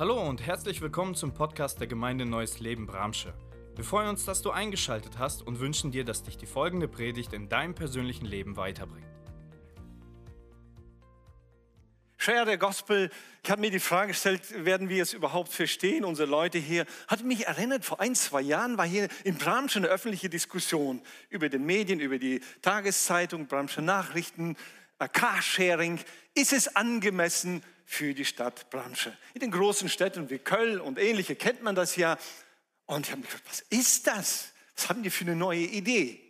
Hallo und herzlich willkommen zum Podcast der Gemeinde Neues Leben Bramsche. Wir freuen uns, dass du eingeschaltet hast und wünschen dir, dass dich die folgende Predigt in deinem persönlichen Leben weiterbringt. Share der Gospel. Ich habe mir die Frage gestellt, werden wir es überhaupt verstehen, unsere Leute hier? Hat mich erinnert, vor ein, zwei Jahren war hier in Bramsche eine öffentliche Diskussion über die Medien, über die Tageszeitung, Bramsche Nachrichten, Carsharing. Ist es angemessen für die Stadt Bramsche? In den großen Städten wie Köln und ähnliche kennt man das ja. Und ich habe mich gefragt, was ist das? Was haben die für eine neue Idee?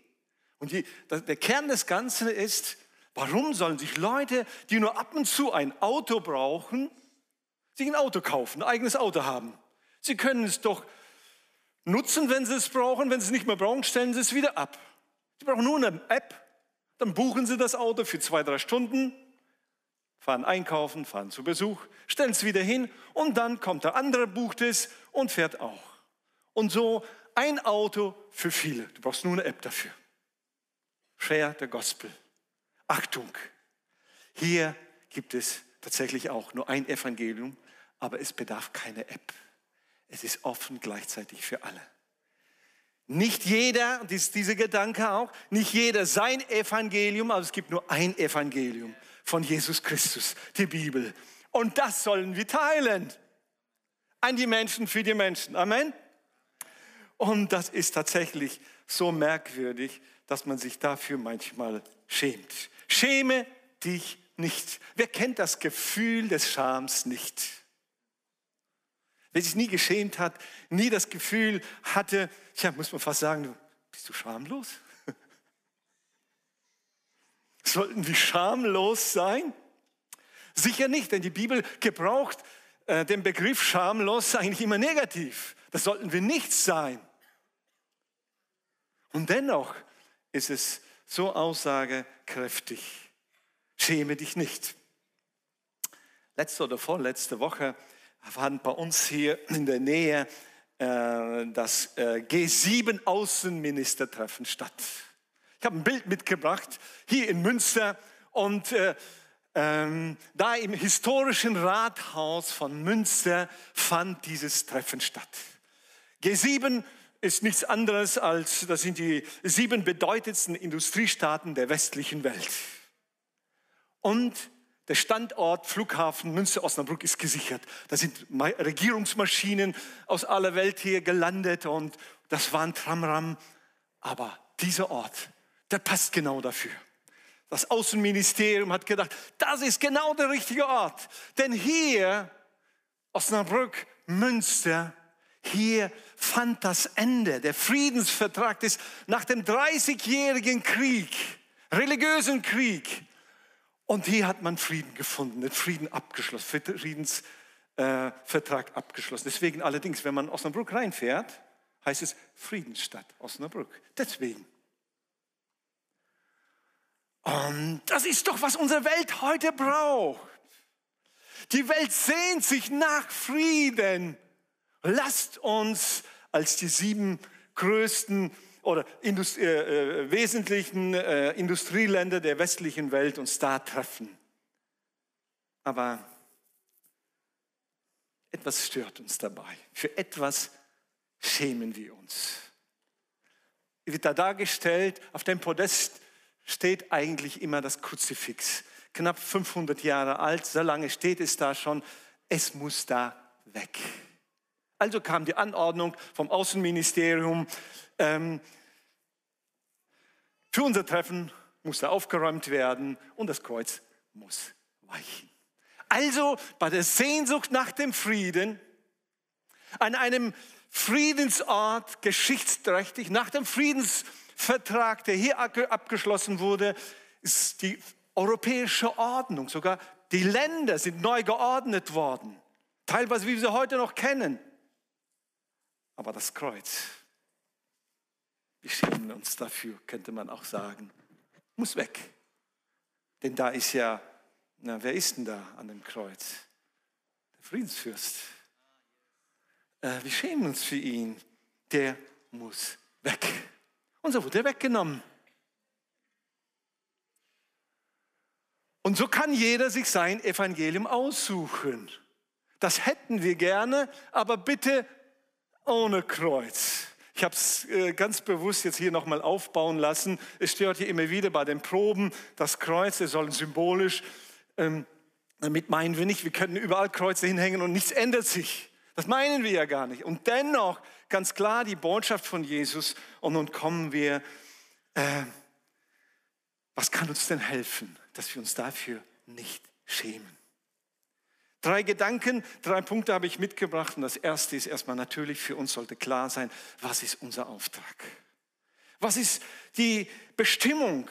Und die, der Kern des Ganzen ist, warum sollen sich Leute, die nur ab und zu ein Auto brauchen, sich ein Auto kaufen, ein eigenes Auto haben? Sie können es doch nutzen, wenn sie es brauchen. Wenn sie es nicht mehr brauchen, stellen sie es wieder ab. Sie brauchen nur eine App, dann buchen Sie das Auto für zwei, drei Stunden, fahren einkaufen, fahren zu Besuch, stellen es wieder hin und dann kommt der andere, bucht es und fährt auch. Und so ein Auto für viele. Du brauchst nur eine App dafür. Share the Gospel. Achtung, hier gibt es tatsächlich auch nur ein Evangelium, aber es bedarf keine App. Es ist offen gleichzeitig für alle. Nicht jeder, und ist dieser Gedanke auch, nicht jeder sein Evangelium, aber es gibt nur ein Evangelium von Jesus Christus, die Bibel. Und das sollen wir teilen. An die Menschen, für die Menschen. Amen. Und das ist tatsächlich so merkwürdig, dass man sich dafür manchmal schämt. Schäme dich nicht. Wer kennt das Gefühl des Schams nicht? Wer sich nie geschämt hat, nie das Gefühl hatte, ja, muss man fast sagen, bist du schamlos? Sollten wir schamlos sein? Sicher nicht, denn die Bibel gebraucht äh, den Begriff schamlos eigentlich immer negativ. Das sollten wir nicht sein. Und dennoch ist es so aussagekräftig. Schäme dich nicht. Letzte oder vorletzte Woche fand bei uns hier in der Nähe äh, das äh, G7-Außenministertreffen statt. Ich habe ein Bild mitgebracht, hier in Münster und äh, ähm, da im historischen Rathaus von Münster fand dieses Treffen statt. G7 ist nichts anderes als, das sind die sieben bedeutendsten Industriestaaten der westlichen Welt. Und der Standort Flughafen Münster-Osnabrück ist gesichert. Da sind Regierungsmaschinen aus aller Welt hier gelandet und das war ein Tramram. Aber dieser Ort, der passt genau dafür. Das Außenministerium hat gedacht, das ist genau der richtige Ort. Denn hier, Osnabrück, Münster, hier fand das Ende. Der Friedensvertrag ist nach dem 30-jährigen Krieg, religiösen Krieg, und hier hat man Frieden gefunden, den Frieden abgeschlossen, Friedensvertrag äh, abgeschlossen. Deswegen allerdings, wenn man Osnabrück reinfährt, heißt es Friedensstadt Osnabrück. Deswegen. Und das ist doch, was unsere Welt heute braucht. Die Welt sehnt sich nach Frieden. Lasst uns als die sieben größten oder Indust äh, äh, wesentlichen äh, Industrieländer der westlichen Welt uns da treffen. Aber etwas stört uns dabei. Für etwas schämen wir uns. Wird da dargestellt, auf dem Podest steht eigentlich immer das Kruzifix. Knapp 500 Jahre alt, so lange steht es da schon. Es muss da weg. Also kam die Anordnung vom Außenministerium, ähm, für unser Treffen muss er aufgeräumt werden und das Kreuz muss weichen. Also bei der Sehnsucht nach dem Frieden, an einem Friedensort, geschichtsträchtig, nach dem Friedensvertrag, der hier abgeschlossen wurde, ist die europäische Ordnung, sogar die Länder sind neu geordnet worden, teilweise wie wir sie heute noch kennen. Aber das Kreuz wir schämen uns dafür, könnte man auch sagen. Muss weg. Denn da ist ja, na, wer ist denn da an dem Kreuz? Der Friedensfürst. Äh, wir schämen uns für ihn. Der muss weg. Und so wurde er weggenommen. Und so kann jeder sich sein Evangelium aussuchen. Das hätten wir gerne, aber bitte ohne Kreuz. Ich habe es äh, ganz bewusst jetzt hier nochmal aufbauen lassen. Es stört hier immer wieder bei den Proben das Kreuz, wir sollen symbolisch, ähm, damit meinen wir nicht, wir können überall Kreuze hinhängen und nichts ändert sich. Das meinen wir ja gar nicht. Und dennoch ganz klar die Botschaft von Jesus. Und nun kommen wir, äh, was kann uns denn helfen, dass wir uns dafür nicht schämen? Drei Gedanken, drei Punkte habe ich mitgebracht. Und das erste ist erstmal natürlich, für uns sollte klar sein, was ist unser Auftrag? Was ist die Bestimmung?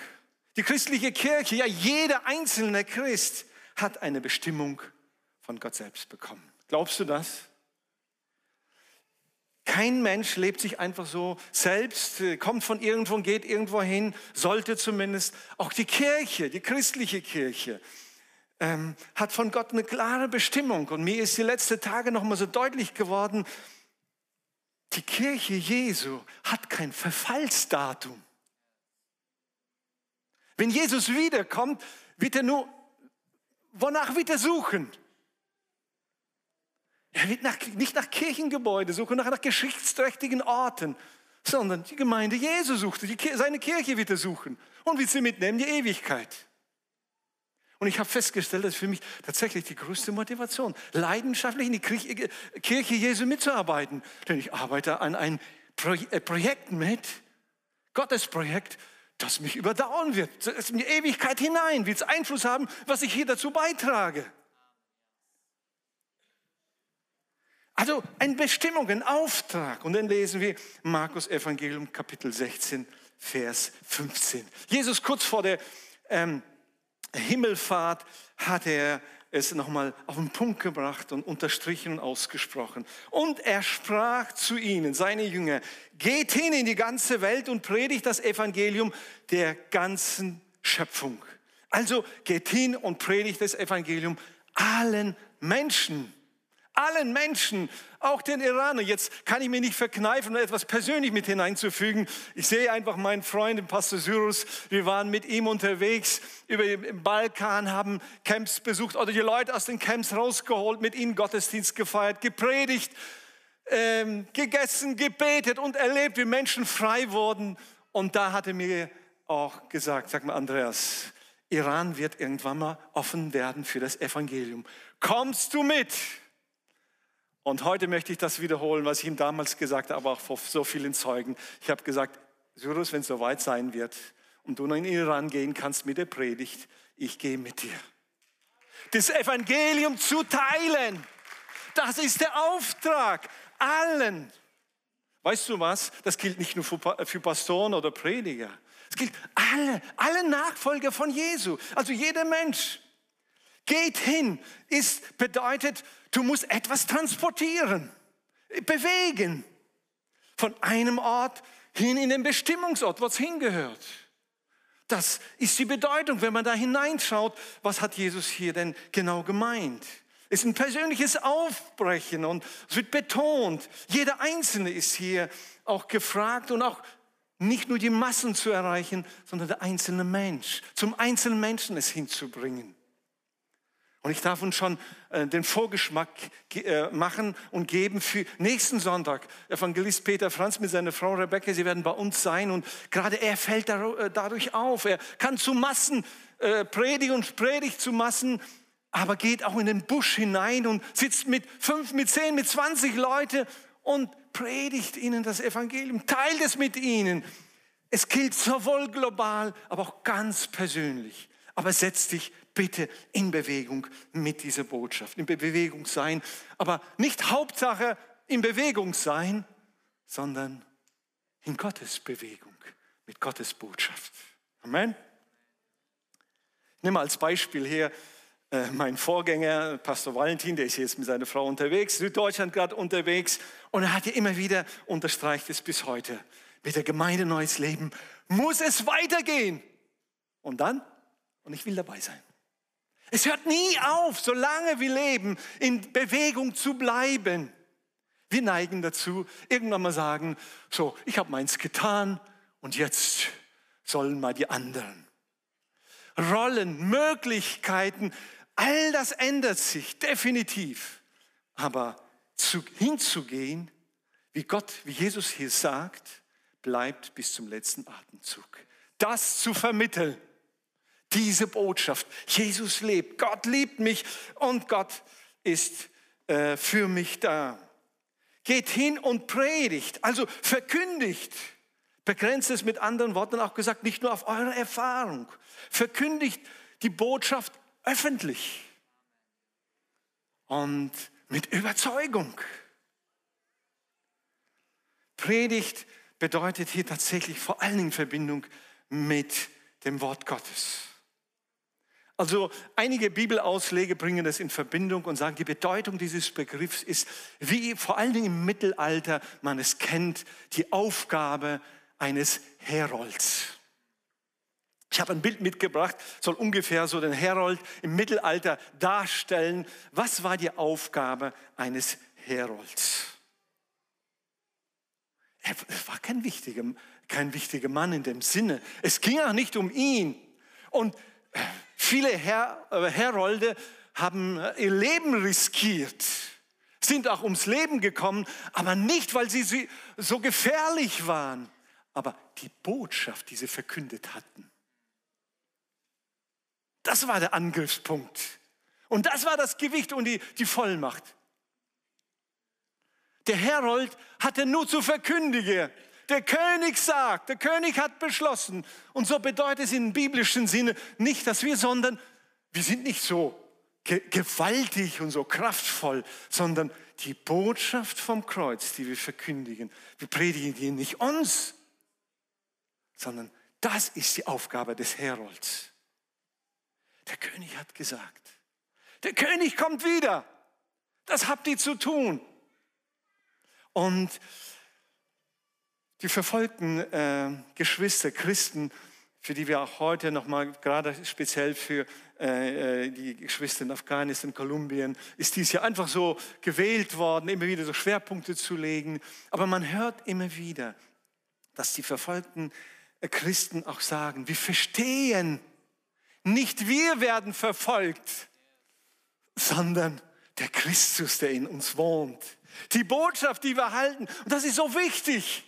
Die christliche Kirche, ja jeder einzelne Christ hat eine Bestimmung von Gott selbst bekommen. Glaubst du das? Kein Mensch lebt sich einfach so selbst, äh, kommt von irgendwo und geht irgendwo hin, sollte zumindest. Auch die Kirche, die christliche Kirche, ähm, hat von Gott eine klare Bestimmung. Und mir ist die letzten Tage noch mal so deutlich geworden, die Kirche Jesu hat kein Verfallsdatum. Wenn Jesus wiederkommt, wird er nur, wonach wird er suchen? Er wird nach, nicht nach Kirchengebäude suchen, nach, nach geschichtsträchtigen Orten, sondern die Gemeinde Jesu sucht, die, seine Kirche wird er suchen und wird sie mitnehmen, die Ewigkeit. Und ich habe festgestellt, das ist für mich tatsächlich die größte Motivation, leidenschaftlich in die Kirche Jesu mitzuarbeiten. Denn ich arbeite an einem äh, Projekt mit, Gottes Projekt, das mich überdauern wird. in die Ewigkeit hinein wird es Einfluss haben, was ich hier dazu beitrage. Also eine Bestimmung, ein Auftrag. Und dann lesen wir Markus Evangelium Kapitel 16, Vers 15. Jesus kurz vor der ähm, Himmelfahrt hat er es nochmal auf den Punkt gebracht und unterstrichen und ausgesprochen. Und er sprach zu ihnen, seine Jünger, geht hin in die ganze Welt und predigt das Evangelium der ganzen Schöpfung. Also geht hin und predigt das Evangelium allen Menschen allen Menschen, auch den Iranern. Jetzt kann ich mir nicht verkneifen, etwas persönlich mit hineinzufügen. Ich sehe einfach meinen Freund, den Pastor Cyrus. Wir waren mit ihm unterwegs über den Balkan, haben Camps besucht oder die Leute aus den Camps rausgeholt, mit ihnen Gottesdienst gefeiert, gepredigt, ähm, gegessen, gebetet und erlebt, wie Menschen frei wurden. Und da hat er mir auch gesagt, sag mal Andreas, Iran wird irgendwann mal offen werden für das Evangelium. Kommst du mit? Und heute möchte ich das wiederholen, was ich ihm damals gesagt habe, aber auch vor so vielen Zeugen. Ich habe gesagt, Cyrus, wenn es soweit sein wird und du in den Iran gehen kannst mit der Predigt, ich gehe mit dir. Das Evangelium zu teilen, das ist der Auftrag allen. Weißt du was? Das gilt nicht nur für Pastoren oder Prediger. Es gilt alle, alle Nachfolger von Jesu, also jeder Mensch. Geht hin, ist bedeutet, du musst etwas transportieren, bewegen. Von einem Ort hin in den Bestimmungsort, wo es hingehört. Das ist die Bedeutung, wenn man da hineinschaut, was hat Jesus hier denn genau gemeint? Es ist ein persönliches Aufbrechen und es wird betont. Jeder Einzelne ist hier auch gefragt und auch nicht nur die Massen zu erreichen, sondern der einzelne Mensch, zum einzelnen Menschen es hinzubringen. Und ich darf uns schon äh, den Vorgeschmack äh, machen und geben für nächsten Sonntag. Evangelist Peter Franz mit seiner Frau Rebecca, sie werden bei uns sein und gerade er fällt äh, dadurch auf. Er kann zu Massen predigen und predigt zu Massen, aber geht auch in den Busch hinein und sitzt mit fünf, mit zehn, mit zwanzig Leute und predigt ihnen das Evangelium, teilt es mit ihnen. Es gilt sowohl global, aber auch ganz persönlich. Aber setz dich bitte in Bewegung mit dieser Botschaft, in Bewegung sein, aber nicht Hauptsache in Bewegung sein, sondern in Gottes Bewegung, mit Gottes Botschaft. Amen. Ich nehme als Beispiel hier äh, mein Vorgänger, Pastor Valentin, der ist jetzt mit seiner Frau unterwegs, Süddeutschland gerade unterwegs und er hat ja immer wieder, unterstreicht es bis heute, mit der Gemeinde Neues Leben muss es weitergehen. Und dann, und ich will dabei sein. Es hört nie auf, solange wir leben, in Bewegung zu bleiben. Wir neigen dazu, irgendwann mal sagen, so, ich habe meins getan und jetzt sollen mal die anderen. Rollen, Möglichkeiten, all das ändert sich definitiv. Aber zu, hinzugehen, wie Gott, wie Jesus hier sagt, bleibt bis zum letzten Atemzug. Das zu vermitteln, diese Botschaft. Jesus lebt, Gott liebt mich und Gott ist äh, für mich da. Geht hin und predigt, also verkündigt. Begrenzt es mit anderen Worten auch gesagt, nicht nur auf eure Erfahrung. Verkündigt die Botschaft öffentlich und mit Überzeugung. Predigt bedeutet hier tatsächlich vor allen Dingen Verbindung mit dem Wort Gottes. Also einige Bibelausleger bringen das in Verbindung und sagen, die Bedeutung dieses Begriffs ist, wie vor allen Dingen im Mittelalter man es kennt, die Aufgabe eines Herolds. Ich habe ein Bild mitgebracht, soll ungefähr so den Herold im Mittelalter darstellen. Was war die Aufgabe eines Herolds? Er war kein wichtiger, kein wichtiger Mann in dem Sinne. Es ging auch nicht um ihn. Und viele Her äh, Herolde haben äh, ihr Leben riskiert, sind auch ums Leben gekommen, aber nicht, weil sie so gefährlich waren, aber die Botschaft, die sie verkündet hatten. Das war der Angriffspunkt. Und das war das Gewicht und die, die Vollmacht. Der Herold hatte nur zu verkündigen. Der König sagt, der König hat beschlossen. Und so bedeutet es im biblischen Sinne nicht, dass wir, sondern wir sind nicht so gewaltig und so kraftvoll, sondern die Botschaft vom Kreuz, die wir verkündigen. Wir predigen die nicht uns, sondern das ist die Aufgabe des Herolds. Der König hat gesagt, der König kommt wieder. Das habt ihr zu tun. Und die verfolgten äh, Geschwister, Christen, für die wir auch heute nochmal, gerade speziell für äh, äh, die Geschwister in Afghanistan, Kolumbien, ist dies ja einfach so gewählt worden, immer wieder so Schwerpunkte zu legen. Aber man hört immer wieder, dass die verfolgten äh, Christen auch sagen, wir verstehen, nicht wir werden verfolgt, sondern der Christus, der in uns wohnt. Die Botschaft, die wir halten. Und das ist so wichtig.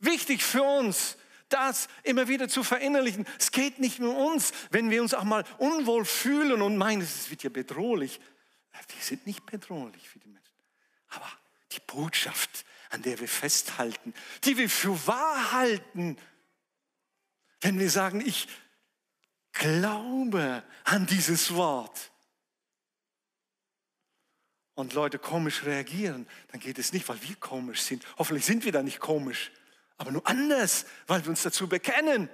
Wichtig für uns, das immer wieder zu verinnerlichen. Es geht nicht nur uns, wenn wir uns auch mal unwohl fühlen und meinen, es wird ja bedrohlich. Wir sind nicht bedrohlich für die Menschen. Aber die Botschaft, an der wir festhalten, die wir für wahr halten, wenn wir sagen, ich glaube an dieses Wort, und Leute komisch reagieren, dann geht es nicht, weil wir komisch sind. Hoffentlich sind wir da nicht komisch, aber nur anders, weil wir uns dazu bekennen.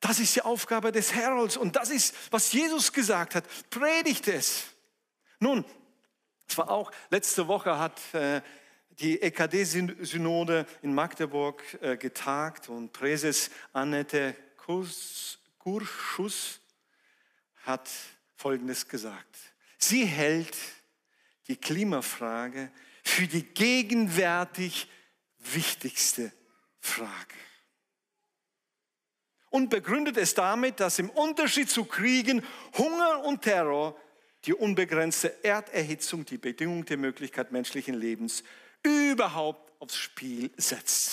Das ist die Aufgabe des Herolds und das ist, was Jesus gesagt hat. Predigt es. Nun, es war auch, letzte Woche hat äh, die EKD-Synode in Magdeburg äh, getagt und Präses Annette Kurschus hat Folgendes gesagt. Sie hält die Klimafrage für die gegenwärtig wichtigste Frage. Und begründet es damit, dass im Unterschied zu Kriegen, Hunger und Terror die unbegrenzte Erderhitzung die Bedingung der Möglichkeit menschlichen Lebens überhaupt aufs Spiel setzt.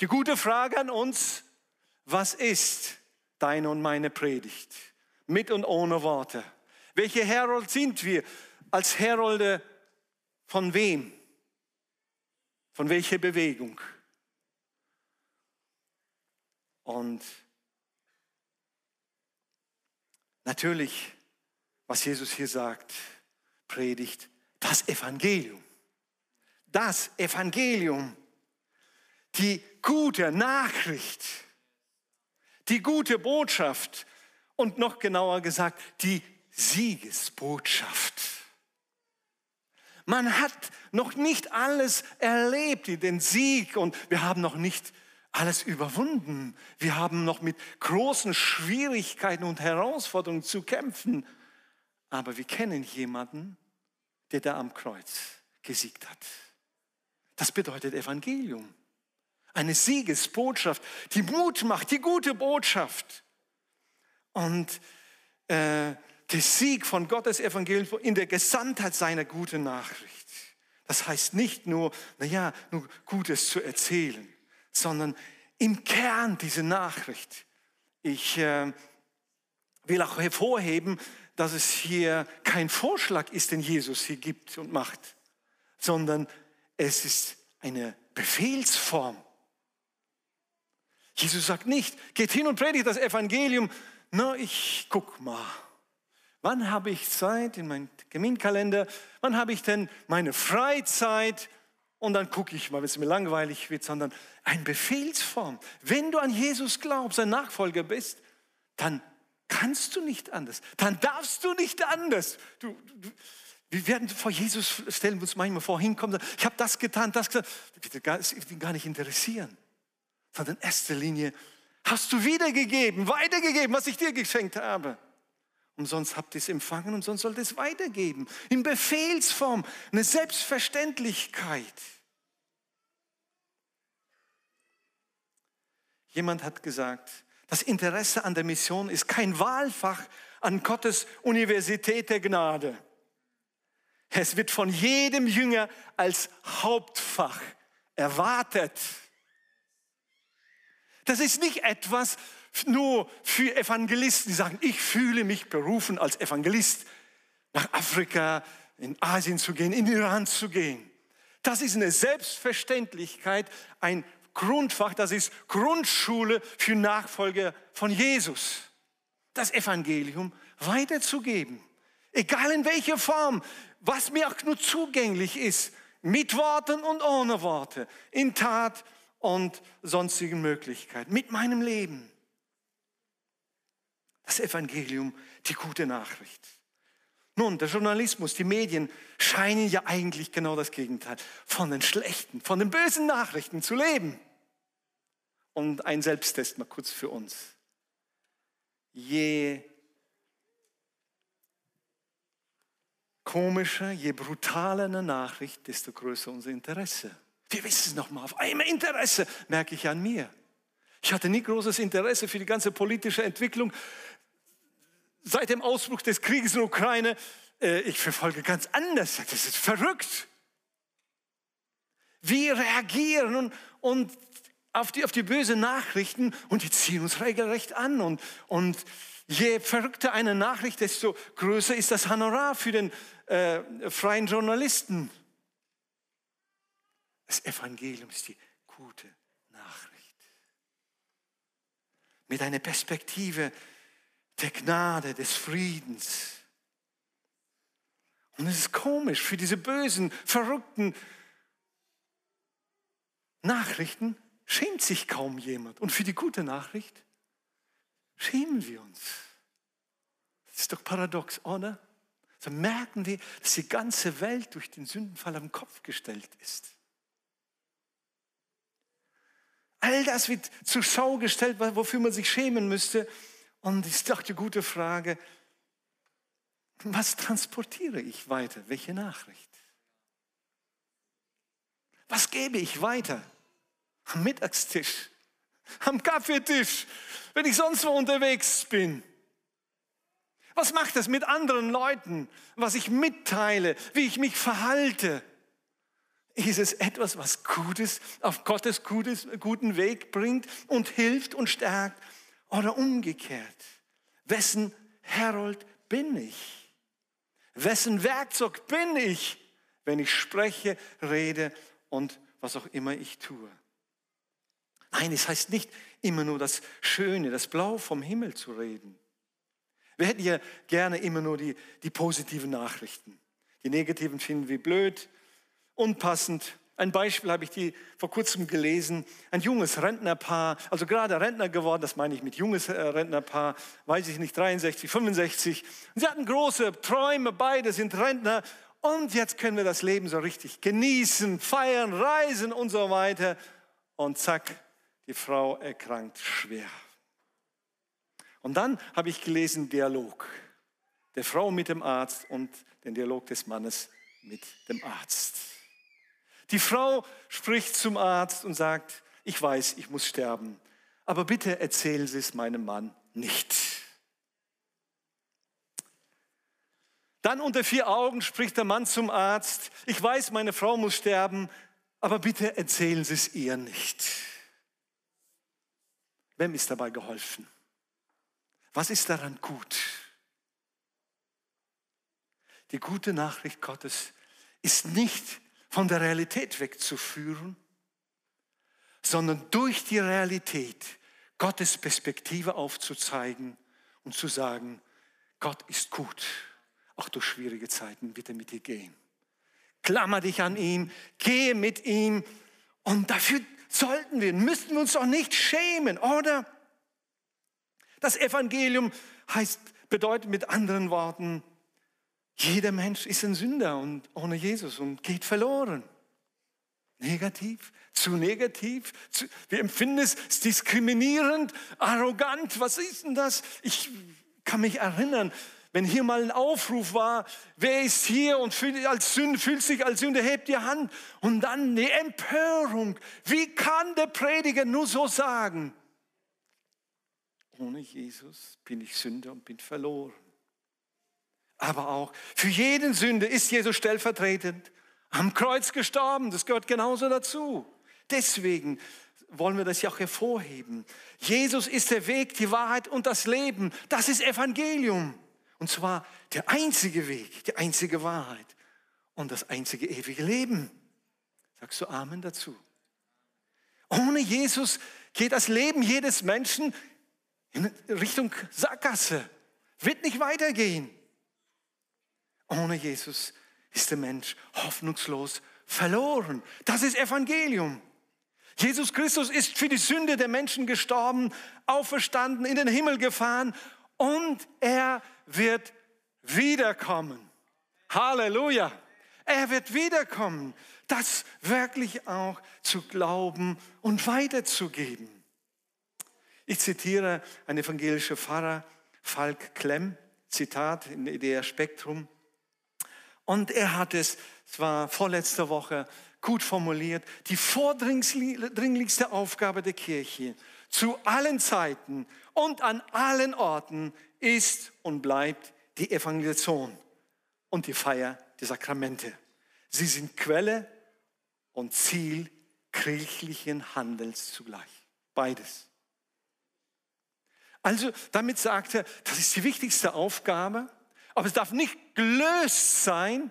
Die gute Frage an uns, was ist deine und meine Predigt? Mit und ohne Worte. Welche Herold sind wir? Als Herolde von wem? Von welcher Bewegung? Und natürlich, was Jesus hier sagt, predigt das Evangelium. Das Evangelium, die gute Nachricht, die gute Botschaft und noch genauer gesagt, die Siegesbotschaft. Man hat noch nicht alles erlebt, den Sieg, und wir haben noch nicht alles überwunden. Wir haben noch mit großen Schwierigkeiten und Herausforderungen zu kämpfen. Aber wir kennen jemanden, der da am Kreuz gesiegt hat. Das bedeutet Evangelium. Eine Siegesbotschaft, die Mut macht, die gute Botschaft. Und äh, der Sieg von Gottes Evangelium in der Gesamtheit seiner guten Nachricht. Das heißt nicht nur, naja, nur Gutes zu erzählen, sondern im Kern diese Nachricht. Ich äh, will auch hervorheben, dass es hier kein Vorschlag ist, den Jesus hier gibt und macht, sondern es ist eine Befehlsform. Jesus sagt nicht, geht hin und predigt das Evangelium. Na, ich guck mal. Wann habe ich Zeit in meinem Terminkalender? Wann habe ich denn meine Freizeit? Und dann gucke ich mal, wenn es mir langweilig wird, sondern eine Befehlsform. Wenn du an Jesus glaubst, ein Nachfolger bist, dann kannst du nicht anders. Dann darfst du nicht anders. Du, du, wir werden vor Jesus stellen uns manchmal vor, hinkommen, ich habe das getan, das getan. Das wird ihn gar nicht interessieren. Sondern in erster Linie hast du wiedergegeben, weitergegeben, was ich dir geschenkt habe. Umsonst habt ihr es empfangen, und sonst sollt ihr es weitergeben. In Befehlsform, eine Selbstverständlichkeit. Jemand hat gesagt, das Interesse an der Mission ist kein Wahlfach an Gottes Universität der Gnade. Es wird von jedem Jünger als Hauptfach erwartet. Das ist nicht etwas, nur für Evangelisten, die sagen, ich fühle mich berufen als Evangelist nach Afrika, in Asien zu gehen, in Iran zu gehen. Das ist eine Selbstverständlichkeit, ein Grundfach, das ist Grundschule für Nachfolger von Jesus. Das Evangelium weiterzugeben, egal in welcher Form, was mir auch nur zugänglich ist, mit Worten und ohne Worte, in Tat und sonstigen Möglichkeiten, mit meinem Leben das Evangelium, die gute Nachricht. Nun, der Journalismus, die Medien scheinen ja eigentlich genau das Gegenteil, von den schlechten, von den bösen Nachrichten zu leben. Und ein Selbsttest mal kurz für uns. Je komischer, je brutaler eine Nachricht, desto größer unser Interesse. Wir wissen es nochmal, auf einmal Interesse merke ich an mir. Ich hatte nie großes Interesse für die ganze politische Entwicklung seit dem Ausbruch des Krieges in der Ukraine, äh, ich verfolge ganz anders. Das ist verrückt. Wir reagieren und, und auf, die, auf die bösen Nachrichten und die ziehen uns regelrecht an. Und, und je verrückter eine Nachricht, desto größer ist das Honorar für den äh, freien Journalisten. Das Evangelium ist die gute Nachricht. Mit einer Perspektive, der Gnade, des Friedens. Und es ist komisch, für diese bösen, verrückten Nachrichten schämt sich kaum jemand. Und für die gute Nachricht schämen wir uns. Das ist doch paradox, oder? So merken wir, dass die ganze Welt durch den Sündenfall am Kopf gestellt ist. All das wird zur Schau gestellt, wofür man sich schämen müsste. Und ich dachte, gute Frage, was transportiere ich weiter? Welche Nachricht? Was gebe ich weiter? Am Mittagstisch, am Kaffeetisch, wenn ich sonst wo unterwegs bin. Was macht es mit anderen Leuten, was ich mitteile, wie ich mich verhalte? Ist es etwas, was Gutes auf Gottes gutes, guten Weg bringt und hilft und stärkt? Oder umgekehrt, wessen Herold bin ich? Wessen Werkzeug bin ich, wenn ich spreche, rede und was auch immer ich tue? Nein, es heißt nicht immer nur das Schöne, das Blau vom Himmel zu reden. Wir hätten ja gerne immer nur die, die positiven Nachrichten. Die negativen finden wir blöd, unpassend ein Beispiel habe ich die vor kurzem gelesen. Ein junges Rentnerpaar, also gerade Rentner geworden, das meine ich mit junges äh, Rentnerpaar, weiß ich nicht, 63, 65. Und sie hatten große Träume, beide sind Rentner. Und jetzt können wir das Leben so richtig genießen, feiern, reisen und so weiter. Und zack, die Frau erkrankt schwer. Und dann habe ich gelesen Dialog der Frau mit dem Arzt und den Dialog des Mannes mit dem Arzt. Die Frau spricht zum Arzt und sagt, ich weiß, ich muss sterben, aber bitte erzählen Sie es meinem Mann nicht. Dann unter vier Augen spricht der Mann zum Arzt, ich weiß, meine Frau muss sterben, aber bitte erzählen Sie es ihr nicht. Wem ist dabei geholfen? Was ist daran gut? Die gute Nachricht Gottes ist nicht von der Realität wegzuführen, sondern durch die Realität Gottes Perspektive aufzuzeigen und zu sagen, Gott ist gut, auch durch schwierige Zeiten wird er mit dir gehen. Klammer dich an ihn, gehe mit ihm und dafür sollten wir, müssten wir uns doch nicht schämen, oder? Das Evangelium heißt, bedeutet mit anderen Worten, jeder Mensch ist ein Sünder und ohne Jesus und geht verloren. Negativ, zu negativ. Zu, wir empfinden es diskriminierend, arrogant. Was ist denn das? Ich kann mich erinnern, wenn hier mal ein Aufruf war, wer ist hier und fühlt, als Sünde, fühlt sich als Sünde, hebt die Hand. Und dann die Empörung. Wie kann der Prediger nur so sagen? Ohne Jesus bin ich Sünder und bin verloren aber auch für jeden Sünde ist Jesus stellvertretend am Kreuz gestorben. Das gehört genauso dazu. Deswegen wollen wir das ja auch hervorheben. Jesus ist der Weg, die Wahrheit und das Leben. Das ist Evangelium. Und zwar der einzige Weg, die einzige Wahrheit und das einzige ewige Leben. Sagst du Amen dazu? Ohne Jesus geht das Leben jedes Menschen in Richtung Sackgasse. Wird nicht weitergehen. Ohne Jesus ist der Mensch hoffnungslos verloren. Das ist Evangelium. Jesus Christus ist für die Sünde der Menschen gestorben, auferstanden, in den Himmel gefahren und er wird wiederkommen. Halleluja. Er wird wiederkommen. Das wirklich auch zu glauben und weiterzugeben. Ich zitiere einen evangelischen Pfarrer, Falk Klemm, Zitat in der Spektrum. Und er hat es, es war vorletzte Woche, gut formuliert, die vordringlichste Aufgabe der Kirche zu allen Zeiten und an allen Orten ist und bleibt die Evangelisation und die Feier der Sakramente. Sie sind Quelle und Ziel kirchlichen Handels zugleich. Beides. Also damit sagt er, das ist die wichtigste Aufgabe aber es darf nicht gelöst sein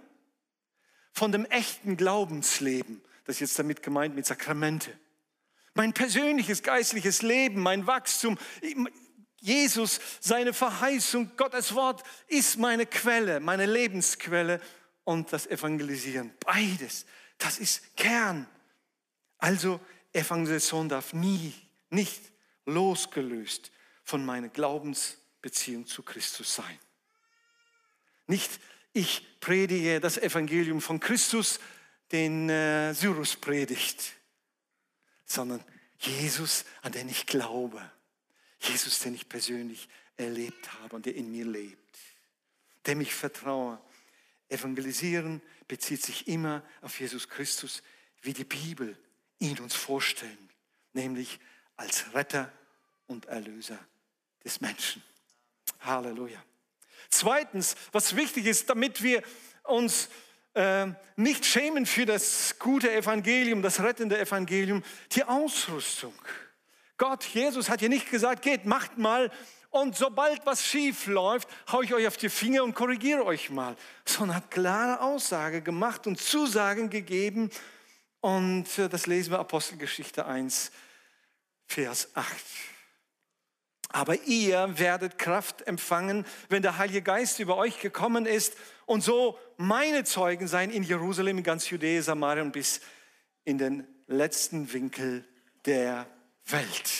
von dem echten Glaubensleben. Das ist jetzt damit gemeint mit Sakramente. Mein persönliches geistliches Leben, mein Wachstum, Jesus, seine Verheißung, Gottes Wort ist meine Quelle, meine Lebensquelle und das Evangelisieren. Beides, das ist Kern. Also Evangelisation darf nie, nicht losgelöst von meiner Glaubensbeziehung zu Christus sein. Nicht ich predige das Evangelium von Christus, den äh, Cyrus predigt, sondern Jesus, an den ich glaube. Jesus, den ich persönlich erlebt habe und der in mir lebt, dem ich vertraue. Evangelisieren bezieht sich immer auf Jesus Christus, wie die Bibel ihn uns vorstellen, nämlich als Retter und Erlöser des Menschen. Halleluja. Zweitens, was wichtig ist, damit wir uns äh, nicht schämen für das gute Evangelium, das rettende Evangelium, die Ausrüstung. Gott, Jesus hat ja nicht gesagt, geht, macht mal und sobald was schief läuft, haue ich euch auf die Finger und korrigiere euch mal, sondern hat klare Aussage gemacht und Zusagen gegeben. Und äh, das lesen wir Apostelgeschichte 1, Vers 8. Aber ihr werdet Kraft empfangen, wenn der Heilige Geist über euch gekommen ist und so meine Zeugen sein in Jerusalem, in ganz Judäa, Samaria und bis in den letzten Winkel der Welt.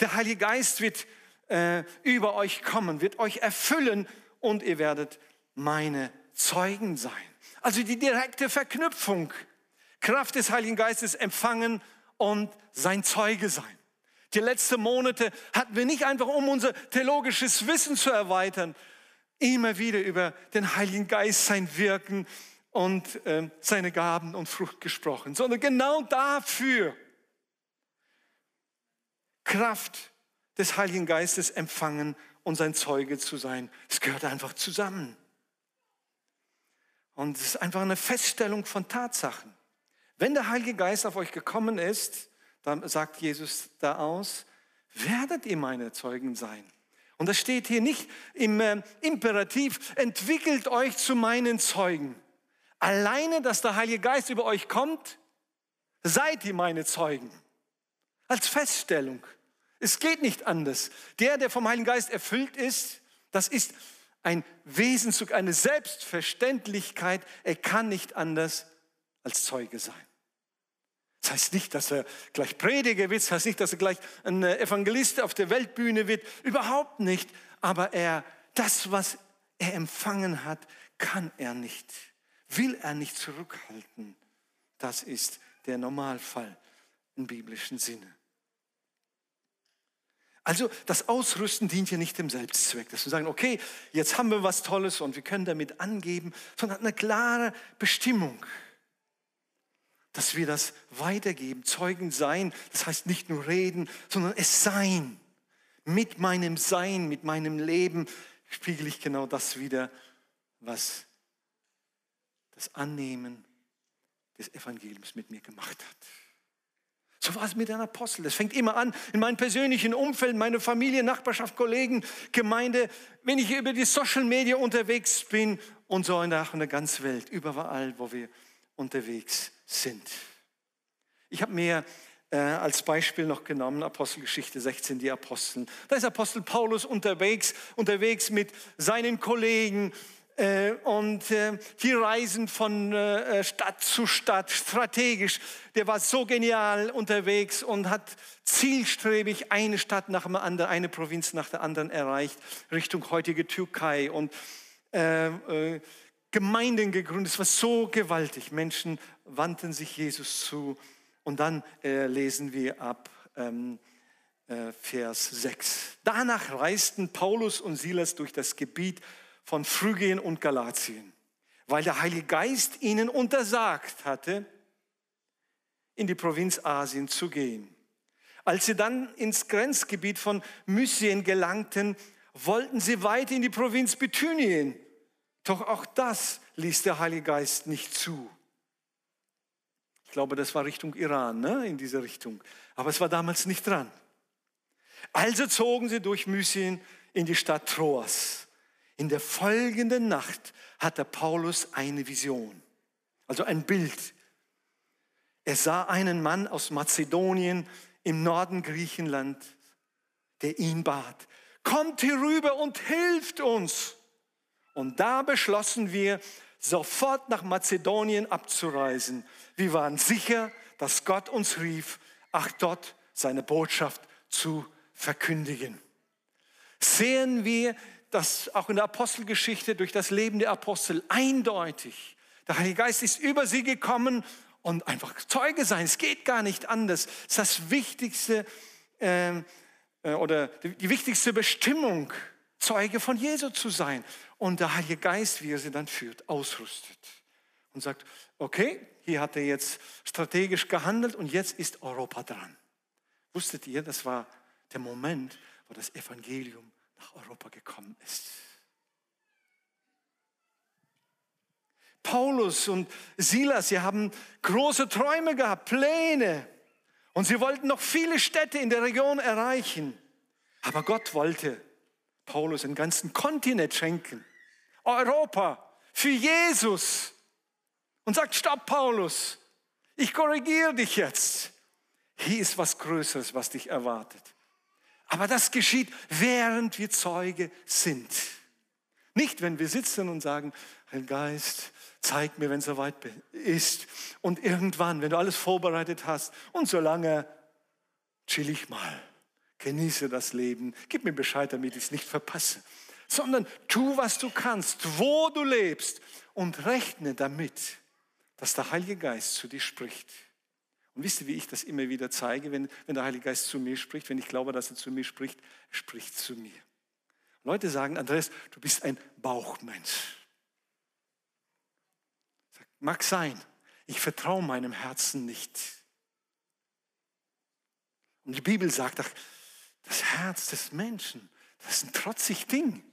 Der Heilige Geist wird äh, über euch kommen, wird euch erfüllen und ihr werdet meine Zeugen sein. Also die direkte Verknüpfung. Kraft des Heiligen Geistes empfangen und sein Zeuge sein. Die letzten Monate hatten wir nicht einfach, um unser theologisches Wissen zu erweitern, immer wieder über den Heiligen Geist, sein Wirken und äh, seine Gaben und Frucht gesprochen, sondern genau dafür Kraft des Heiligen Geistes empfangen und sein Zeuge zu sein. Es gehört einfach zusammen. Und es ist einfach eine Feststellung von Tatsachen. Wenn der Heilige Geist auf euch gekommen ist, dann sagt Jesus da aus, werdet ihr meine Zeugen sein. Und das steht hier nicht im äh, Imperativ, entwickelt euch zu meinen Zeugen. Alleine, dass der Heilige Geist über euch kommt, seid ihr meine Zeugen. Als Feststellung. Es geht nicht anders. Der, der vom Heiligen Geist erfüllt ist, das ist ein Wesenszug, eine Selbstverständlichkeit. Er kann nicht anders als Zeuge sein. Das heißt nicht, dass er gleich Prediger wird, das heißt nicht, dass er gleich ein Evangelist auf der Weltbühne wird, überhaupt nicht. Aber er, das, was er empfangen hat, kann er nicht, will er nicht zurückhalten. Das ist der Normalfall im biblischen Sinne. Also das Ausrüsten dient ja nicht dem Selbstzweck, dass wir sagen, okay, jetzt haben wir was Tolles und wir können damit angeben, sondern eine klare Bestimmung dass wir das weitergeben, Zeugen sein. Das heißt nicht nur reden, sondern es sein. Mit meinem Sein, mit meinem Leben spiegel ich genau das wieder, was das Annehmen des Evangeliums mit mir gemacht hat. So war es mit den Aposteln. Das fängt immer an in meinem persönlichen Umfeld, meine Familie, Nachbarschaft, Kollegen, Gemeinde, wenn ich über die Social Media unterwegs bin und so in der, in der ganzen Welt, überall, wo wir unterwegs sind. Ich habe mir äh, als Beispiel noch genommen, Apostelgeschichte 16, die Aposteln. Da ist Apostel Paulus unterwegs, unterwegs mit seinen Kollegen äh, und äh, die reisen von äh, Stadt zu Stadt strategisch. Der war so genial unterwegs und hat zielstrebig eine Stadt nach der anderen, eine Provinz nach der anderen erreicht, Richtung heutige Türkei und äh, Gemeinden gegründet. Es war so gewaltig. Menschen wandten sich Jesus zu. Und dann äh, lesen wir ab ähm, äh, Vers 6. Danach reisten Paulus und Silas durch das Gebiet von Phrygien und Galatien, weil der Heilige Geist ihnen untersagt hatte, in die Provinz Asien zu gehen. Als sie dann ins Grenzgebiet von Mysien gelangten, wollten sie weiter in die Provinz Bithynien. Doch auch das ließ der Heilige Geist nicht zu. Ich glaube, das war Richtung Iran, ne? in diese Richtung. Aber es war damals nicht dran. Also zogen sie durch Mysien in die Stadt Troas. In der folgenden Nacht hatte Paulus eine Vision, also ein Bild. Er sah einen Mann aus Mazedonien im Norden Griechenland, der ihn bat, kommt hierüber und hilft uns. Und da beschlossen wir, sofort nach Mazedonien abzureisen. Wir waren sicher, dass Gott uns rief, ach dort seine Botschaft zu verkündigen. Sehen wir das auch in der Apostelgeschichte durch das Leben der Apostel eindeutig. Der Heilige Geist ist über sie gekommen und einfach Zeuge sein. Es geht gar nicht anders. Das ist das wichtigste ähm, äh, oder die, die wichtigste Bestimmung, Zeuge von Jesu zu sein und der Heilige Geist, wie er sie dann führt, ausrüstet und sagt, okay, hier hat er jetzt strategisch gehandelt und jetzt ist Europa dran. Wusstet ihr, das war der Moment, wo das Evangelium nach Europa gekommen ist. Paulus und Silas, sie haben große Träume gehabt, Pläne. Und sie wollten noch viele Städte in der Region erreichen. Aber Gott wollte, Paulus einen ganzen Kontinent schenken. Europa für Jesus. Und sagt, stopp Paulus, ich korrigiere dich jetzt. Hier ist was Größeres, was dich erwartet. Aber das geschieht, während wir Zeuge sind. Nicht, wenn wir sitzen und sagen, Heiliger Geist, zeig mir, wenn es soweit ist. Und irgendwann, wenn du alles vorbereitet hast und solange chill ich mal genieße das Leben, gib mir Bescheid, damit ich es nicht verpasse, sondern tu, was du kannst, wo du lebst und rechne damit, dass der Heilige Geist zu dir spricht. Und wisst ihr, wie ich das immer wieder zeige, wenn, wenn der Heilige Geist zu mir spricht, wenn ich glaube, dass er zu mir spricht, er spricht zu mir. Leute sagen, Andreas, du bist ein Bauchmensch. Mag sein, ich vertraue meinem Herzen nicht. Und die Bibel sagt, ach, das Herz des Menschen, das ist ein trotzig Ding.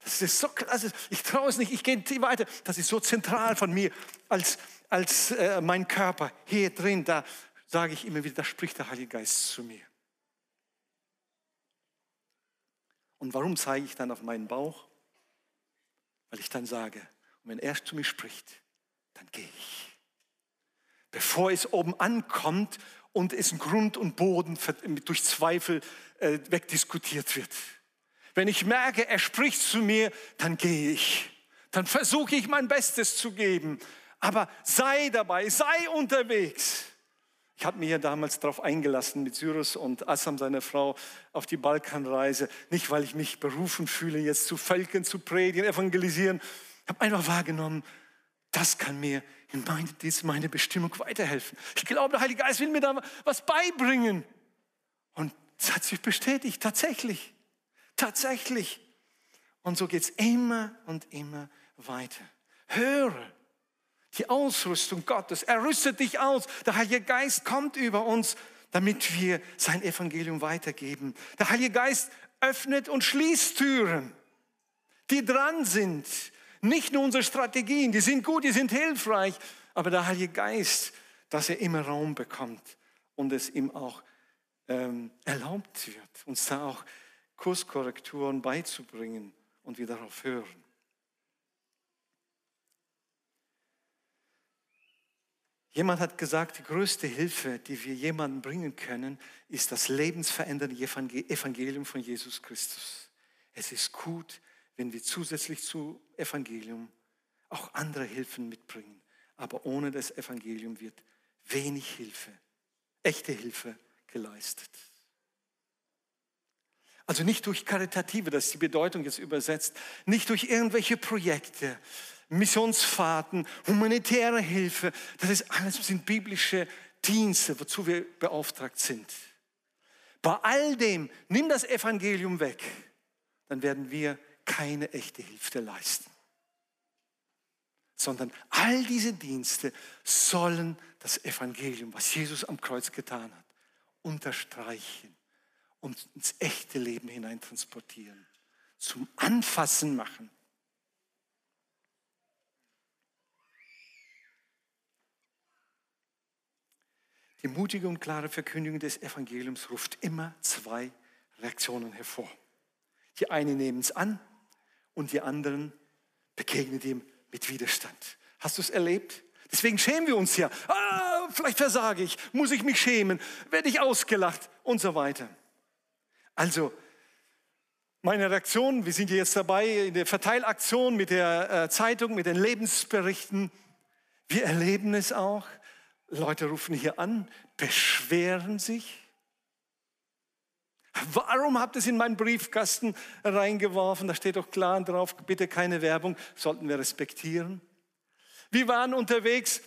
Das ist so klasse. Ich traue es nicht, ich gehe weiter. Das ist so zentral von mir als, als äh, mein Körper. Hier drin, da sage ich immer wieder, da spricht der Heilige Geist zu mir. Und warum zeige ich dann auf meinen Bauch? Weil ich dann sage, und wenn er zu mir spricht, dann gehe ich. Bevor es oben ankommt und es in Grund und Boden durch Zweifel äh, wegdiskutiert wird. Wenn ich merke, er spricht zu mir, dann gehe ich. Dann versuche ich mein Bestes zu geben. Aber sei dabei, sei unterwegs. Ich habe mir ja damals darauf eingelassen mit Cyrus und Assam, seiner Frau, auf die Balkanreise. Nicht, weil ich mich berufen fühle, jetzt zu Völkern zu predigen, evangelisieren. Ich habe einfach wahrgenommen, das kann mir in meine, meine Bestimmung weiterhelfen. Ich glaube, der Heilige Geist will mir da was beibringen. Und es hat sich bestätigt, tatsächlich. Tatsächlich. Und so geht es immer und immer weiter. Höre die Ausrüstung Gottes. Er rüstet dich aus. Der Heilige Geist kommt über uns, damit wir sein Evangelium weitergeben. Der Heilige Geist öffnet und schließt Türen, die dran sind. Nicht nur unsere Strategien, die sind gut, die sind hilfreich, aber der Heilige Geist, dass er immer Raum bekommt und es ihm auch ähm, erlaubt wird, uns da auch Kurskorrekturen beizubringen und wir darauf hören. Jemand hat gesagt, die größte Hilfe, die wir jemandem bringen können, ist das lebensverändernde Evangelium von Jesus Christus. Es ist gut, wenn wir zusätzlich zu Evangelium auch andere Hilfen mitbringen. Aber ohne das Evangelium wird wenig Hilfe, echte Hilfe geleistet. Also nicht durch Karitative, das ist die Bedeutung jetzt übersetzt, nicht durch irgendwelche Projekte, Missionsfahrten, humanitäre Hilfe. Das ist alles sind biblische Dienste, wozu wir beauftragt sind. Bei all dem, nimm das Evangelium weg, dann werden wir keine echte Hilfe leisten. Sondern all diese Dienste sollen das Evangelium, was Jesus am Kreuz getan hat, unterstreichen und ins echte Leben hinein transportieren, zum Anfassen machen. Die mutige und klare Verkündigung des Evangeliums ruft immer zwei Reaktionen hervor. Die einen nehmen es an und die anderen begegnen dem mit Widerstand. Hast du es erlebt? Deswegen schämen wir uns ja. Ah, vielleicht versage ich, muss ich mich schämen, werde ich ausgelacht und so weiter. Also, meine Reaktion, wir sind jetzt dabei in der Verteilaktion mit der äh, Zeitung, mit den Lebensberichten. Wir erleben es auch. Leute rufen hier an, beschweren sich. Warum habt ihr es in meinen Briefkasten reingeworfen? Da steht doch klar drauf, bitte keine Werbung, sollten wir respektieren. Wir waren unterwegs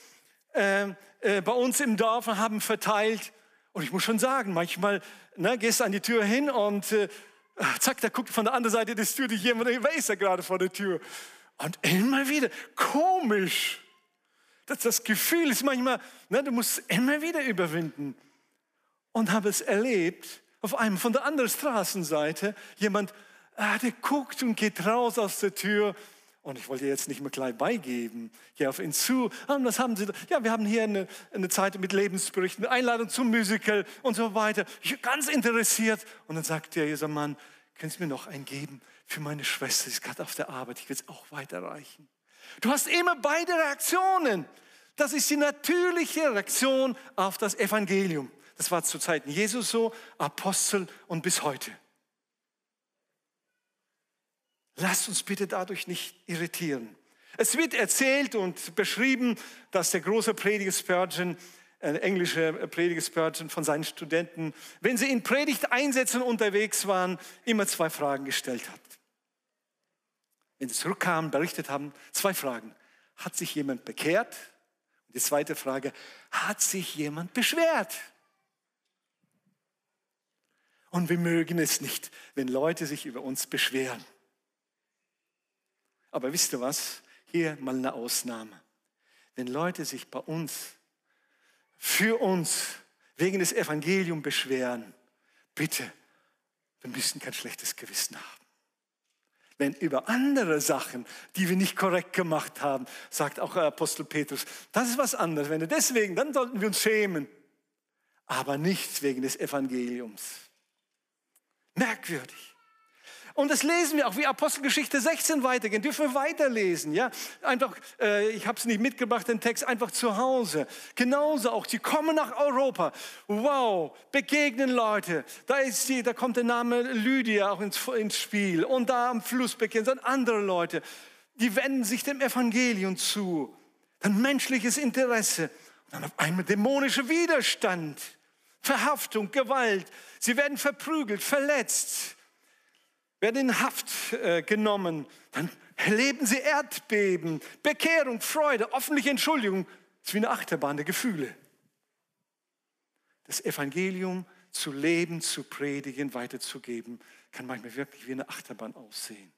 äh, äh, bei uns im Dorf und haben verteilt. Und ich muss schon sagen, manchmal ne, gehst an die Tür hin und äh, zack, da guckt von der anderen Seite des Tür dich jemand, wer ist da gerade vor der Tür? Und immer wieder, komisch. Das, das Gefühl ist manchmal, ne, du musst immer wieder überwinden. Und habe es erlebt, auf einem von der anderen Straßenseite, jemand, ah, der guckt und geht raus aus der Tür und ich wollte jetzt nicht mehr gleich beigeben. Gehe auf ihn zu. Ah, was haben Sie? Ja, wir haben hier eine, eine Zeitung mit Lebensberichten, Einladung zum Musical und so weiter. Ich bin ganz interessiert. Und dann sagt der dieser Mann, können Sie mir noch einen geben für meine Schwester? Sie ist gerade auf der Arbeit. Ich will es auch weiterreichen. Du hast immer beide Reaktionen. Das ist die natürliche Reaktion auf das Evangelium. Das war zu Zeiten Jesus so, Apostel und bis heute. Lasst uns bitte dadurch nicht irritieren. Es wird erzählt und beschrieben, dass der große Prediger Spurgeon, ein englischer Prediger Spurgeon von seinen Studenten, wenn sie in Predigteinsätzen unterwegs waren, immer zwei Fragen gestellt hat. Wenn sie zurückkamen, berichtet haben, zwei Fragen. Hat sich jemand bekehrt? Und die zweite Frage, hat sich jemand beschwert? Und wir mögen es nicht, wenn Leute sich über uns beschweren. Aber wisst ihr was? Hier mal eine Ausnahme. Wenn Leute sich bei uns, für uns, wegen des Evangeliums beschweren, bitte, wir müssen kein schlechtes Gewissen haben. wenn über andere Sachen, die wir nicht korrekt gemacht haben, sagt auch Apostel Petrus, das ist was anderes. Wenn deswegen, dann sollten wir uns schämen. Aber nicht wegen des Evangeliums. Merkwürdig. Und das lesen wir auch wie Apostelgeschichte 16 weitergehen. Dürfen wir weiterlesen, ja? Einfach, äh, ich habe es nicht mitgebracht, den Text einfach zu Hause. Genauso auch, sie kommen nach Europa. Wow, begegnen Leute. Da ist die, da kommt der Name Lydia auch ins, ins Spiel. Und da am Fluss begegnen sind andere Leute. Die wenden sich dem Evangelium zu. Dann menschliches Interesse. Und dann auf einmal dämonischer Widerstand. Verhaftung, Gewalt. Sie werden verprügelt, verletzt werden in Haft äh, genommen, dann erleben sie Erdbeben, Bekehrung, Freude, öffentliche Entschuldigung. Das ist wie eine Achterbahn der Gefühle. Das Evangelium zu leben, zu predigen, weiterzugeben, kann manchmal wirklich wie eine Achterbahn aussehen.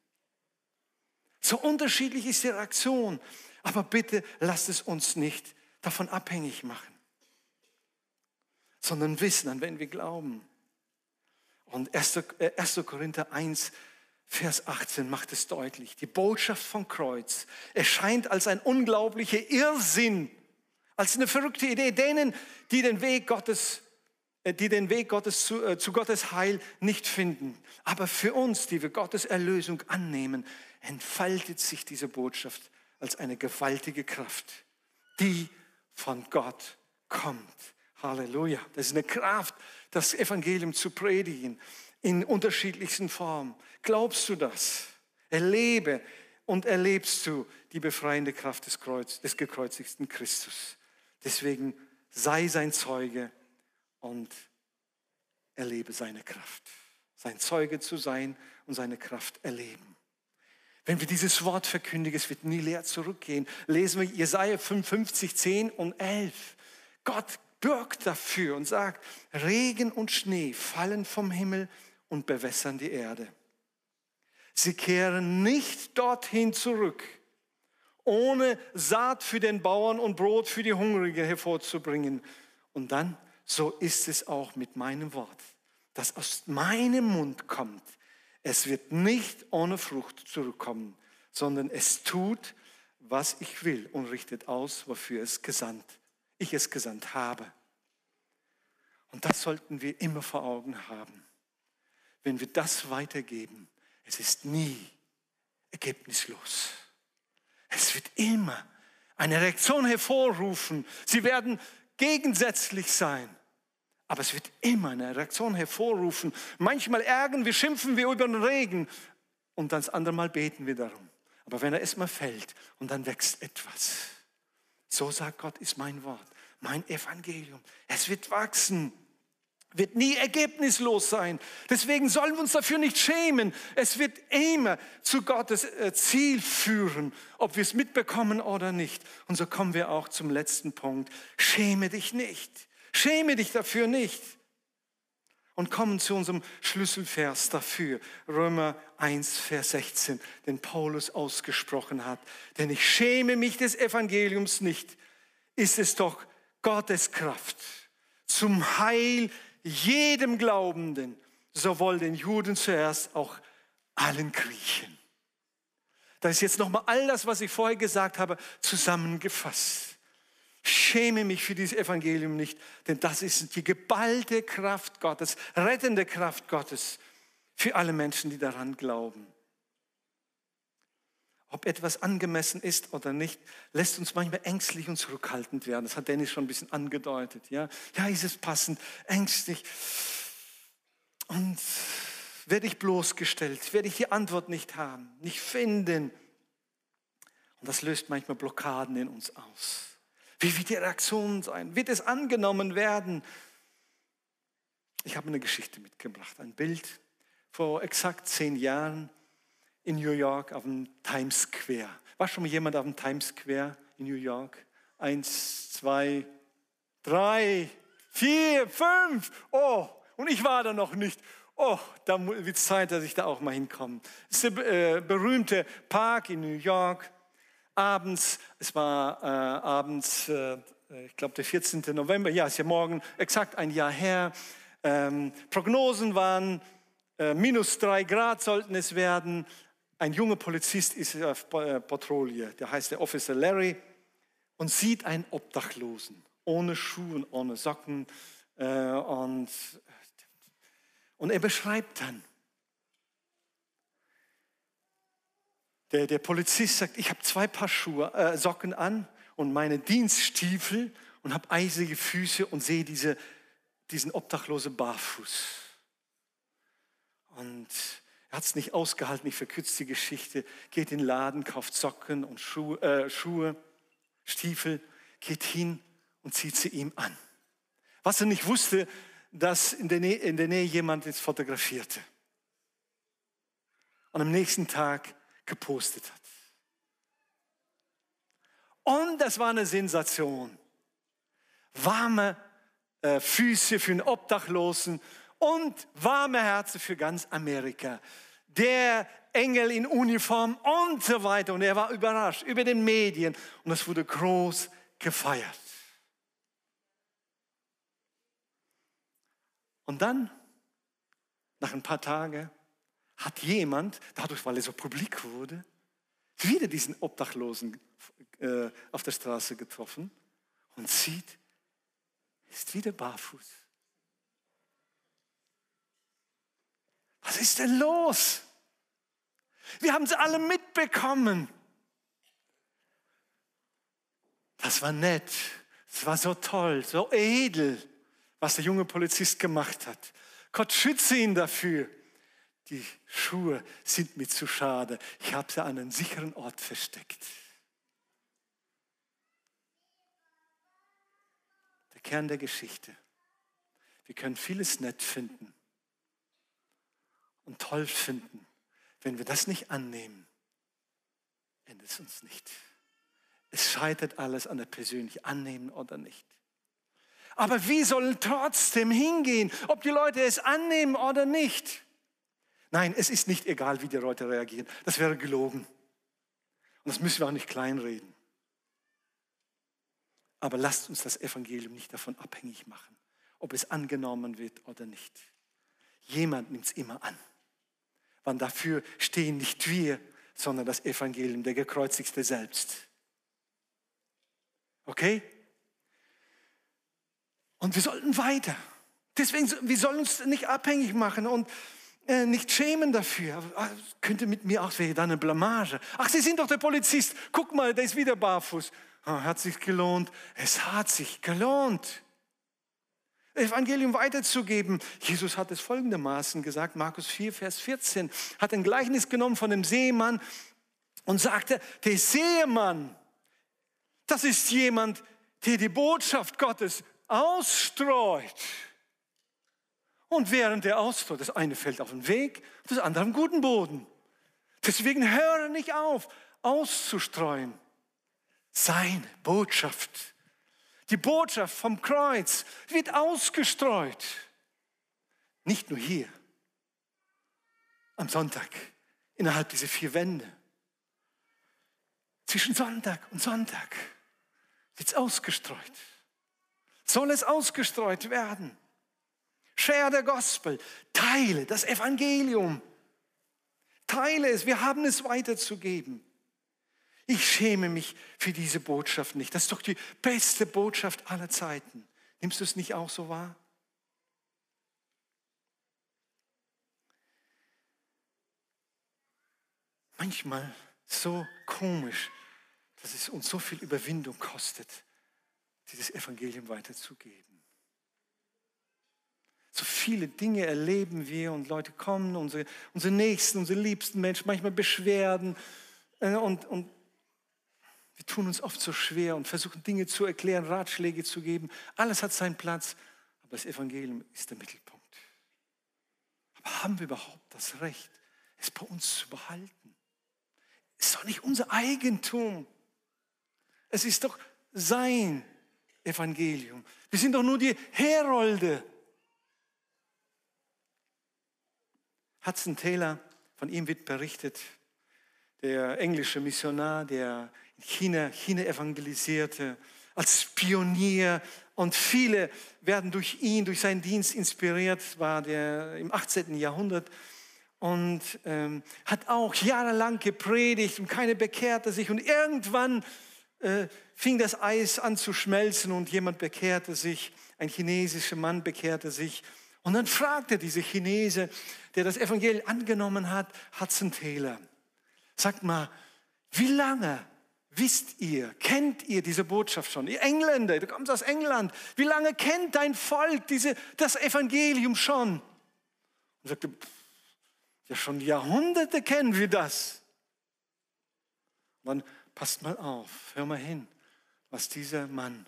So unterschiedlich ist die Reaktion, aber bitte lasst es uns nicht davon abhängig machen, sondern wissen, an wen wir glauben. Und 1. Äh, Korinther 1, Vers 18 macht es deutlich. Die Botschaft vom Kreuz erscheint als ein unglaublicher Irrsinn, als eine verrückte Idee denen, die den Weg Gottes, äh, die den Weg Gottes zu, äh, zu Gottes Heil nicht finden. Aber für uns, die wir Gottes Erlösung annehmen, entfaltet sich diese Botschaft als eine gewaltige Kraft, die von Gott kommt. Halleluja. Das ist eine Kraft, das Evangelium zu predigen in unterschiedlichsten Formen. Glaubst du das? Erlebe und erlebst du die befreiende Kraft des, Kreuz, des gekreuzigten Christus. Deswegen sei sein Zeuge und erlebe seine Kraft. Sein Zeuge zu sein und seine Kraft erleben. Wenn wir dieses Wort verkündigen, es wird nie leer zurückgehen. Lesen wir Jesaja 55, 10 und 11. Gott bürgt dafür und sagt, Regen und Schnee fallen vom Himmel und bewässern die Erde. Sie kehren nicht dorthin zurück, ohne Saat für den Bauern und Brot für die Hungrigen hervorzubringen. Und dann, so ist es auch mit meinem Wort, das aus meinem Mund kommt. Es wird nicht ohne Frucht zurückkommen, sondern es tut, was ich will und richtet aus, wofür es gesandt ich es gesandt habe. Und das sollten wir immer vor Augen haben. Wenn wir das weitergeben, es ist nie ergebnislos. Es wird immer eine Reaktion hervorrufen. Sie werden gegensätzlich sein. Aber es wird immer eine Reaktion hervorrufen. Manchmal ärgern wir, schimpfen wir über den Regen und dann das andere Mal beten wir darum. Aber wenn er erstmal fällt und dann wächst etwas. So sagt Gott, ist mein Wort mein Evangelium. Es wird wachsen, wird nie ergebnislos sein. Deswegen sollen wir uns dafür nicht schämen. Es wird immer zu Gottes äh, Ziel führen, ob wir es mitbekommen oder nicht. Und so kommen wir auch zum letzten Punkt. Schäme dich nicht. Schäme dich dafür nicht. Und kommen zu unserem Schlüsselvers dafür, Römer 1, Vers 16, den Paulus ausgesprochen hat. Denn ich schäme mich des Evangeliums nicht, ist es doch Gottes Kraft zum Heil jedem Glaubenden, sowohl den Juden zuerst, auch allen Griechen. Da ist jetzt nochmal all das, was ich vorher gesagt habe, zusammengefasst. Schäme mich für dieses Evangelium nicht, denn das ist die geballte Kraft Gottes, rettende Kraft Gottes für alle Menschen, die daran glauben ob etwas angemessen ist oder nicht, lässt uns manchmal ängstlich und zurückhaltend werden. Das hat Dennis schon ein bisschen angedeutet. Ja, ja ist es passend, ängstlich. Und werde ich bloßgestellt, werde ich die Antwort nicht haben, nicht finden. Und das löst manchmal Blockaden in uns aus. Wie wird die Reaktion sein? Wird es angenommen werden? Ich habe eine Geschichte mitgebracht, ein Bild vor exakt zehn Jahren in New York auf dem Times Square. War schon mal jemand auf dem Times Square in New York? Eins, zwei, drei, vier, fünf. Oh, und ich war da noch nicht. Oh, da wird es Zeit, dass ich da auch mal hinkomme. Das ist der äh, berühmte Park in New York. Abends, es war äh, abends, äh, ich glaube der 14. November, ja, ist ja morgen exakt ein Jahr her. Ähm, Prognosen waren, äh, minus drei Grad sollten es werden ein junger Polizist ist auf äh, Patrouille, der heißt der Officer Larry, und sieht einen Obdachlosen, ohne Schuhe und ohne Socken. Äh, und, und er beschreibt dann, der, der Polizist sagt, ich habe zwei Paar Schuhe, äh, Socken an und meine Dienststiefel und habe eisige Füße und sehe diese, diesen Obdachlosen barfuß. Und er hat es nicht ausgehalten, ich verkürze die Geschichte, geht in den Laden, kauft Socken und Schuhe, äh, Schuhe, Stiefel, geht hin und zieht sie ihm an. Was er nicht wusste, dass in der Nähe, in der Nähe jemand es fotografierte. Und am nächsten Tag gepostet hat. Und das war eine Sensation. Warme äh, Füße für einen Obdachlosen und warme Herzen für ganz Amerika. Der Engel in Uniform und so weiter. Und er war überrascht über den Medien und es wurde groß gefeiert. Und dann, nach ein paar Tagen, hat jemand, dadurch, weil er so publik wurde, wieder diesen Obdachlosen äh, auf der Straße getroffen und sieht, ist wieder barfuß. Was ist denn los? Wir haben es alle mitbekommen. Das war nett, es war so toll, so edel, was der junge Polizist gemacht hat. Gott schütze ihn dafür die Schuhe sind mir zu schade. Ich habe sie an einem sicheren Ort versteckt. Der Kern der Geschichte. Wir können vieles nett finden und toll finden. Wenn wir das nicht annehmen, endet es uns nicht. Es scheitert alles an der persönlichen Annehmen oder nicht. Aber wir sollen trotzdem hingehen, ob die Leute es annehmen oder nicht. Nein, es ist nicht egal, wie die Leute reagieren. Das wäre gelogen. Und das müssen wir auch nicht kleinreden. Aber lasst uns das Evangelium nicht davon abhängig machen, ob es angenommen wird oder nicht. Jemand nimmt es immer an. Wann dafür stehen nicht wir, sondern das Evangelium, der gekreuzigste selbst. Okay? Und wir sollten weiter. Deswegen, wir sollen uns nicht abhängig machen und äh, nicht schämen dafür. Ah, könnte mit mir auch, wäre dann eine Blamage. Ach, Sie sind doch der Polizist. Guck mal, der ist wieder barfuß. Oh, hat sich gelohnt. Es hat sich gelohnt. Evangelium weiterzugeben. Jesus hat es folgendermaßen gesagt, Markus 4, Vers 14, hat ein Gleichnis genommen von dem Seemann und sagte, der Seemann, das ist jemand, der die Botschaft Gottes ausstreut. Und während der Ausdruck, das eine fällt auf den Weg, das andere am guten Boden. Deswegen höre nicht auf, auszustreuen. Seine Botschaft. Die Botschaft vom Kreuz wird ausgestreut. Nicht nur hier, am Sonntag, innerhalb dieser vier Wände. Zwischen Sonntag und Sonntag wird es ausgestreut. Soll es ausgestreut werden? Share the Gospel. Teile das Evangelium. Teile es. Wir haben es weiterzugeben. Ich schäme mich für diese Botschaft nicht. Das ist doch die beste Botschaft aller Zeiten. Nimmst du es nicht auch so wahr? Manchmal so komisch, dass es uns so viel Überwindung kostet, dieses Evangelium weiterzugeben. So viele Dinge erleben wir und Leute kommen, unsere, unsere Nächsten, unsere liebsten Menschen, manchmal Beschwerden äh, und, und wir tun uns oft so schwer und versuchen Dinge zu erklären, Ratschläge zu geben. Alles hat seinen Platz, aber das Evangelium ist der Mittelpunkt. Aber haben wir überhaupt das Recht, es bei uns zu behalten? Es ist doch nicht unser Eigentum. Es ist doch sein Evangelium. Wir sind doch nur die Herolde Hudson Taylor, von ihm wird berichtet, der englische Missionar, der in China, China evangelisierte, als Pionier und viele werden durch ihn, durch seinen Dienst inspiriert, war der im 18. Jahrhundert. und ähm, hat auch jahrelang gepredigt und keiner bekehrte sich. Und irgendwann äh, fing das Eis an zu schmelzen und jemand bekehrte sich, ein chinesischer Mann bekehrte sich. Und dann fragte dieser Chinese, der das Evangelium angenommen hat, Hudson Taylor, sagt mal, wie lange wisst ihr, kennt ihr diese Botschaft schon? Ihr Engländer, du kommst aus England, wie lange kennt dein Volk diese, das Evangelium schon? Und sagte, ja, schon Jahrhunderte kennen wir das. Man passt mal auf, hör mal hin, was dieser Mann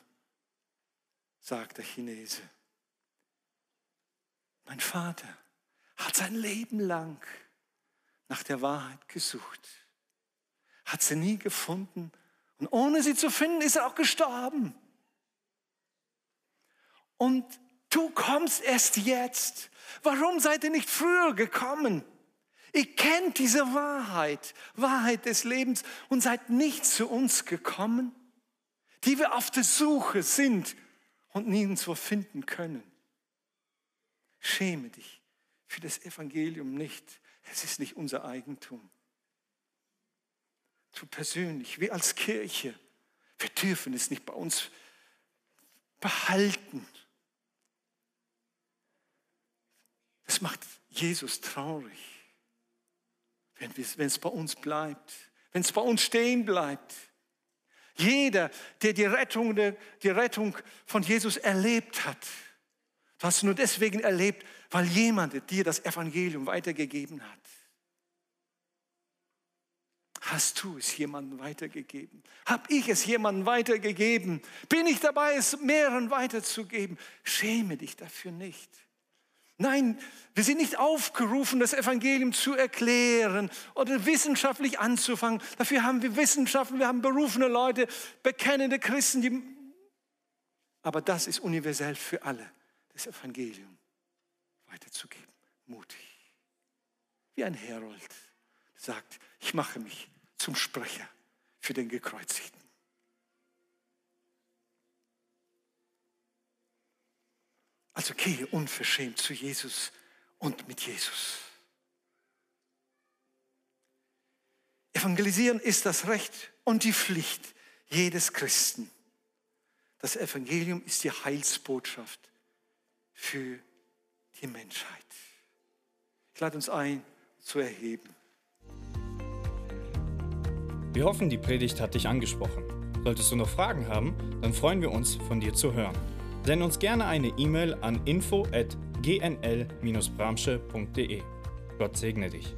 sagt, der Chinese. Mein Vater hat sein Leben lang nach der Wahrheit gesucht, hat sie nie gefunden und ohne sie zu finden ist er auch gestorben. Und du kommst erst jetzt. Warum seid ihr nicht früher gekommen? Ihr kennt diese Wahrheit, Wahrheit des Lebens und seid nicht zu uns gekommen, die wir auf der Suche sind und nirgendwo finden können. Schäme dich für das Evangelium nicht. Es ist nicht unser Eigentum. Du persönlich, wir als Kirche, wir dürfen es nicht bei uns behalten. Das macht Jesus traurig wenn es bei uns bleibt, wenn es bei uns stehen bleibt. Jeder, der die Rettung, die Rettung von Jesus erlebt hat, du hast nur deswegen erlebt, weil jemand dir das Evangelium weitergegeben hat. Hast du es jemandem weitergegeben? Hab ich es jemandem weitergegeben? Bin ich dabei, es mehreren weiterzugeben? Schäme dich dafür nicht. Nein, wir sind nicht aufgerufen, das Evangelium zu erklären oder wissenschaftlich anzufangen. Dafür haben wir Wissenschaften, wir haben berufene Leute, bekennende Christen. Die Aber das ist universell für alle, das Evangelium weiterzugeben. Mutig. Wie ein Herold sagt, ich mache mich zum Sprecher für den Gekreuzigten. Also gehe unverschämt zu Jesus und mit Jesus. Evangelisieren ist das Recht und die Pflicht jedes Christen. Das Evangelium ist die Heilsbotschaft für die Menschheit. Ich lade uns ein, zu erheben. Wir hoffen, die Predigt hat dich angesprochen. Solltest du noch Fragen haben, dann freuen wir uns, von dir zu hören. Send uns gerne eine E-Mail an info@gnl-bramsche.de. Gott segne dich.